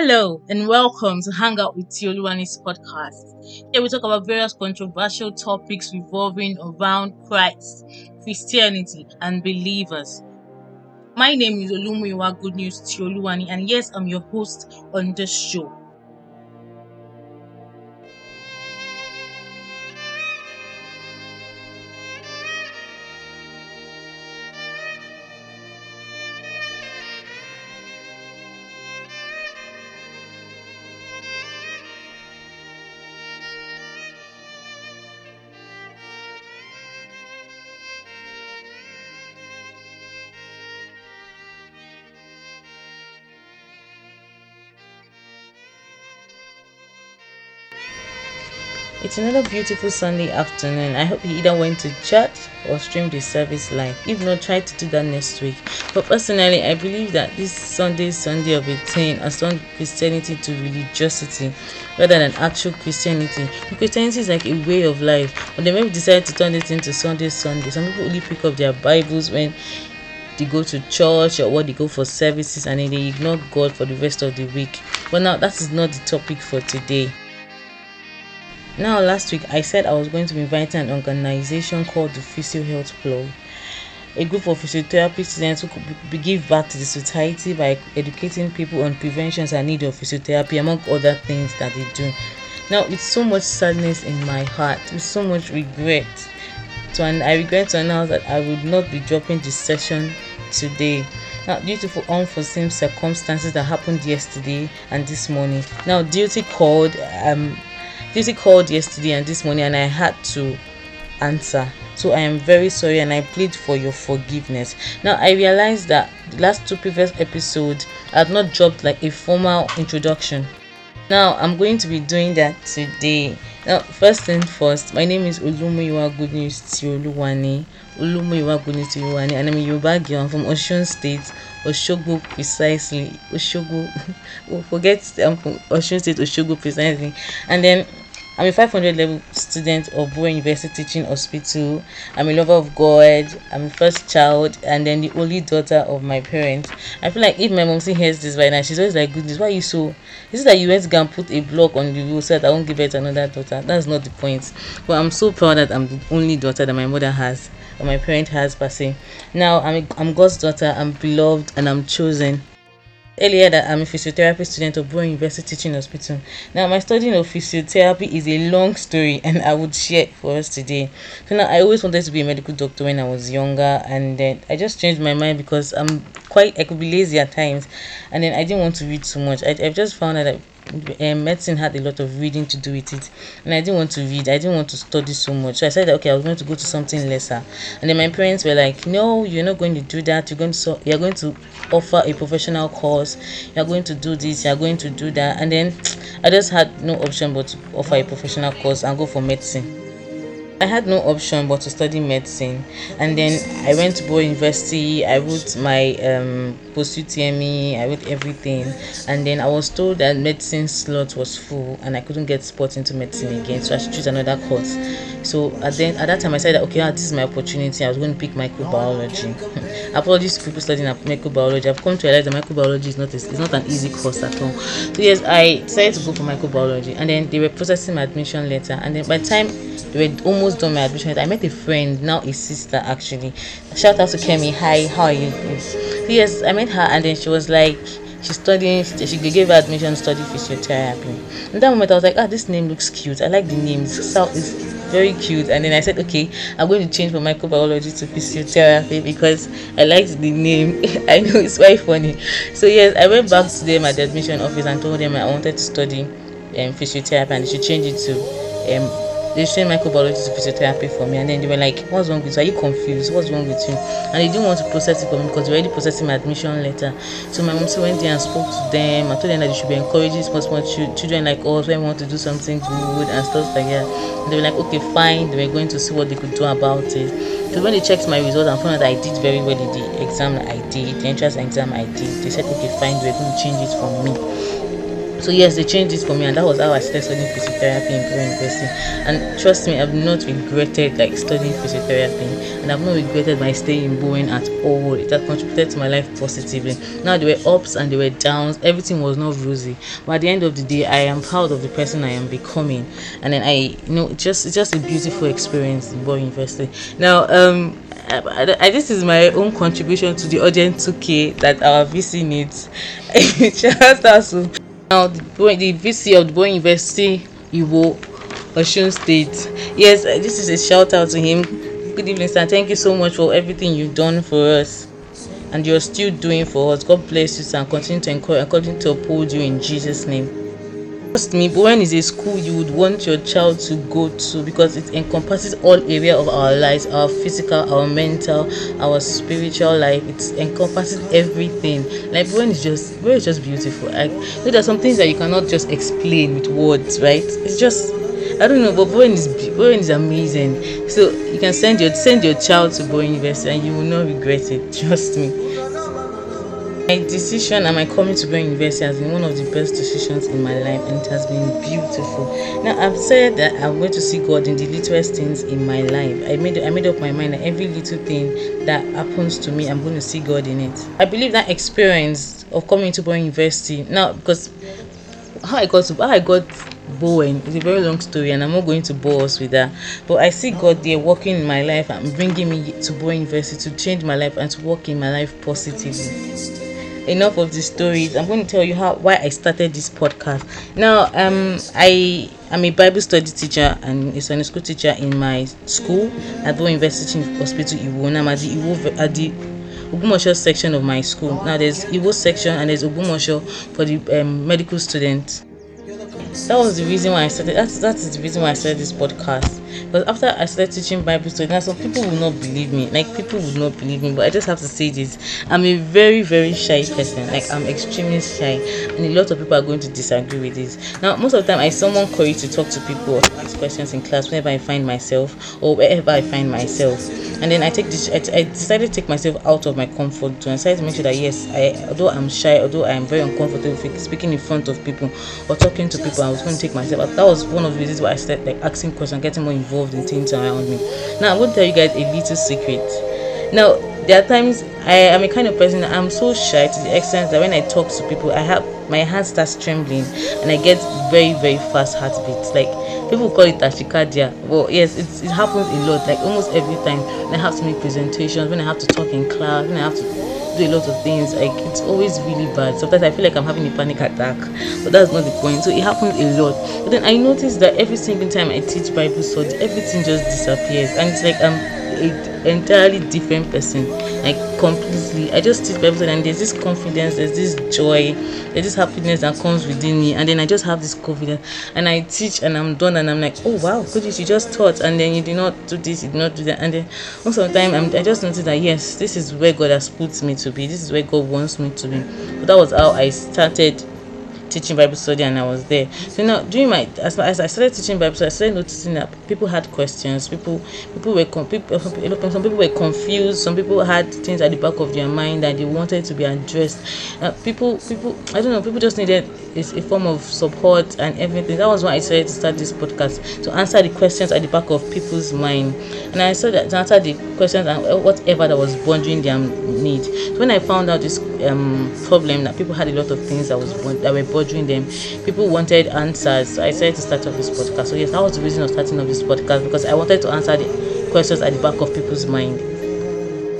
Hello and welcome to Hang Out with Tioluwani's podcast. Here we talk about various controversial topics revolving around Christ, Christianity, and believers. My name is Olumuyiwa Good News Tioluwani, and yes, I'm your host on this show. It's another beautiful Sunday afternoon. I hope you either went to church or streamed the service live. If not, try to do that next week. But personally, I believe that this Sunday, Sunday of a thing, has turned Christianity to religiosity rather than actual Christianity. Christianity is like a way of life, but they maybe decide to turn it into Sunday, Sunday. Some people only pick up their Bibles when they go to church or what they go for services and then they ignore God for the rest of the week. But now that is not the topic for today. Now, last week I said I was going to be inviting an organization called the Physio Health Club, a group of physiotherapy students who could give back to the society by educating people on preventions and need of physiotherapy, among other things that they do. Now, with so much sadness in my heart, with so much regret, to I regret to announce that I would not be dropping this session today. Now, due to unforeseen circumstances that happened yesterday and this morning, now duty called. Um, Duty called yesterday and this morning, and I had to answer. So I am very sorry and I plead for your forgiveness. Now I realize that the last two previous episodes I had not dropped like a formal introduction. Now I'm going to be doing that today. Now first thing first, my name is Olumuyiwa Good News Tioluwani. Olumuyiwa Good News Tioluwani and I'm a Yoruba girl I'm from Osun State, Oshogbo precisely. Oshogbo, oh, forget I'm from State, Oshogbo precisely. And then I'm a 500 level student of Bowen University Teaching Hospital. I'm a lover of God. I'm the first child and then the only daughter of my parents. I feel like if my mom hears this right now, she's always like, goodness, why you so... Is that you went and put a block on the roof so that I won't give birth another daughter. That's not the point. But I'm so proud that I'm the only daughter that my mother has or my parent has per se. Now I'm, a, I'm God's daughter, I'm beloved and I'm chosen earlier that I'm a physiotherapy student of Bowen University Teaching Hospital. Now, my studying of physiotherapy is a long story, and I would share it for us today. So now, I always wanted to be a medical doctor when I was younger, and then I just changed my mind because I'm quite I could be lazy at times, and then I didn't want to read too much. I, I've just found out that um, medicine had a lot of reading to do with it. And i didn't want to read i didn't want to study so much. So i said okay i was going to go to something lesser. And then my parents were like no you're not going to do that. You're going to so you're going to offer a professional course. You're going to do this. You're going to do that. And then i just had no option but to offer a professional course and go for medicine I had no option but to study medicine, and then I went to Bowen University. I wrote my um, post UTME, I wrote everything, and then I was told that medicine slot was full and I couldn't get spot into medicine again, so I should choose another course. So at then at that time I said okay, ah, this is my opportunity. I was going to pick microbiology. Apologies to people studying microbiology. I've come to realize that microbiology is not a, it's not an easy course at all. So yes, I decided to go for microbiology, and then they were processing my admission letter, and then by the time they were almost done my admission. I met a friend, now a sister actually. Shout out to Kemi. Hi, how are you? Yes, I met her and then she was like, she's studying, she gave her admission to study physiotherapy. In that moment, I was like, ah, this name looks cute. I like the name. So it's very cute. And then I said, okay, I'm going to change from microbiology to physiotherapy because I liked the name. I know it's very funny. So yes, I went back to them at the admission office and told them I wanted to study um, physiotherapy and they should change it to um, they trained microbiology to physiotherapy for me and then they were like what's wrong with you? Are you confused? What's wrong with you? And they didn't want to process it for me because they already processing my admission letter. So my mom went there and spoke to them I told them that they should be encouraging small children like us when want to do something good and stuff like that. And they were like okay fine. They were going to see what they could do about it. So when they checked my results and found out that I did very well in the exam I did the entrance exam I did they said okay fine. They were going to change it for me so yes they changed it for me and that was how i started studying physiotherapy in Bowen University. And trust me i've not regretted like studying physiotherapy. And i've not regretted my stay in Bowen at all. It has contributed to my life positively. Now there were ups and there were downs. Everything was not rosy. But at the end of the day i am proud of the person i am becoming. And then i you know just it's just a beautiful experience in Bowen University. Now um I, I, this is my own contribution to the audience 2k that our vc needs shout out to now the, the vc of the Bowen University Iwo Osun State. Yes uh, this is a shout out to him. Good evening sir. Thank you so much for everything you've done for us. And you're still doing for us. God bless you sir and continue to encourage continue to uphold you in jesus name Trust me, is a school you would want your child to go to because it encompasses all area of our lives, our physical, our mental, our spiritual life. It encompasses everything. Like Bowen is just Bowen is just beautiful. Like there are some things that you cannot just explain with words, right? It's just I don't know, but Bowen is Bowen is amazing. So you can send your send your child to Bowen University and you will not regret it. Trust me. My decision and my coming to Bowen University has been one of the best decisions in my life and it has been beautiful. Now I've said that I'm going to see God in the littlest things in my life. I made I made up my mind that every little thing that happens to me, I'm going to see God in it. I believe that experience of coming to Bowen University now because how I got to how I got Bowen is a very long story and I'm not going to bore us with that. But I see God there working in my life and bringing me to Bowen University to change my life and to work in my life positively enough of the stories. I'm going to tell you how why I started this podcast. Now, um, I am a Bible study teacher and a Sunday school teacher in my school at Bowen University Hospital Iwo. I'm at the Iwo at the Ogbomosho section of my school. Now there's Iwo section and there's Ogbomosho for the um, medical students that was the reason why I started. That's that is the reason why I started this podcast. But after I started teaching Bible study, now some people will not believe me. Like people would not believe me, but I just have to say this: I'm a very very shy person. Like I'm extremely shy, and a lot of people are going to disagree with this. Now, most of the time, I summon courage to talk to people or ask questions in class whenever I find myself or wherever I find myself. And then I take this. I, I decided to take myself out of my comfort zone. I decided to make sure that yes, I although I'm shy, although I'm very uncomfortable speaking in front of people or talking to people I was going to take myself out. That was one of the reasons why I started like asking questions, getting more involved in things around me. Now I'm going to tell you guys a little secret. Now there are times I am a kind of person I'm so shy to the extent that when I talk to people, I have my hand starts trembling and I get very very fast heartbeats. Like people call it tachycardia. Well, yes, it happens a lot. Like almost every time when I have to make presentations, when I have to talk in class, when I have to do a lot of things. Like it's always really bad. Sometimes I feel like I'm having a panic attack, but that's not the point. So it happens a lot. But then I noticed that every single time I teach Bible study, everything just disappears, and it's like I'm entirely different person. Like completely. I just teach bible and there's this confidence there's this joy there's this happiness that comes within me. And then i just have this confidence. And i teach and i'm done and i'm like oh wow goodness you just taught. And then you did not do this you did not do that. And then most of the time I'm, i just noticed that yes this is where god has put me to be. This is where god wants me to be. But that was how i started teaching Bible study and I was there. So now during my as, as I started teaching Bible study, I started noticing that people had questions. People people were people, some people were confused. Some people had things at the back of their mind that they wanted to be addressed. Uh, people people I don't know. People just needed a, a form of support and everything. That was why I decided to start this podcast to answer the questions at the back of people's mind. And I said that to answer the questions and whatever that was bothering their need. So when I found out this um, problem that people had a lot of things that was that were bothering them. People wanted answers. So I decided to start off this podcast. So yes, that was the reason of starting off this podcast because I wanted to answer the questions at the back of people's mind.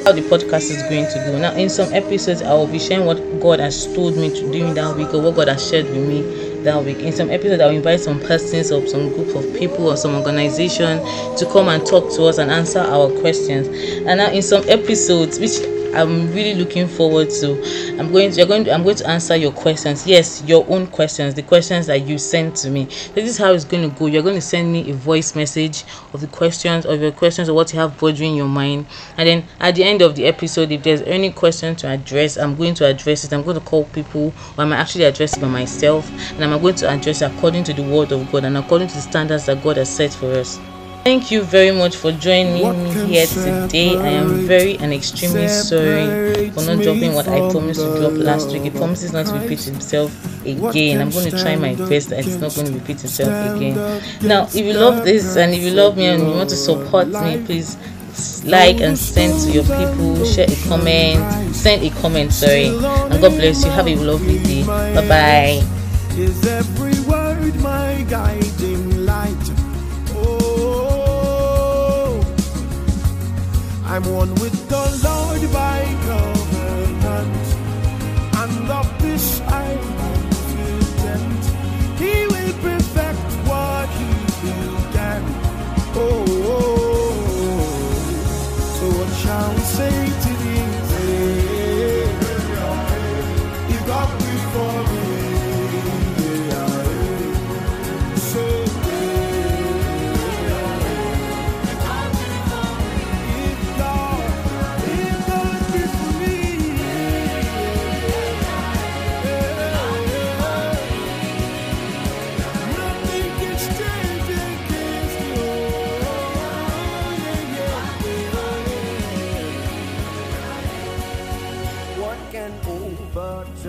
How the podcast is going to go. Now, in some episodes, I will be sharing what God has told me to do in that week or what God has shared with me that week. In some episodes, I'll invite some persons or some group of people or some organization to come and talk to us and answer our questions. And now, in some episodes, which I'm really looking forward to. I'm going to you're going to I'm going to answer your questions. Yes, your own questions, the questions that you sent to me. This is how it's going to go. You're going to send me a voice message of the questions of your questions or what you have bothering your mind. And then at the end of the episode, if there's any question to address, I'm going to address it. I'm going to call people or I'm actually address it by myself and I'm going to address according to the word of God and according to the standards that God has set for us. Thank you very much for joining me here today. I am very and extremely sorry for not dropping what I promised to drop last week. It promises not to repeat itself again. I'm going to try my best that it's not going to repeat itself again. Now, if you love this and if you love me and you want to support me, please like and send to your people. share a comment. send a comment sorry. And god bless you. Have a lovely day. bye bye i'm one with the lord by covenant and of this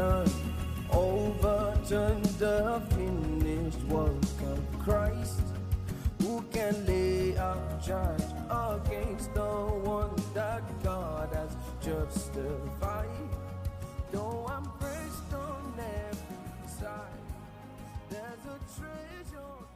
turn, overturn the finished work of Christ. Who can lay a charge against the one that God has justified? Though I'm pressed on every side, there's a treasure.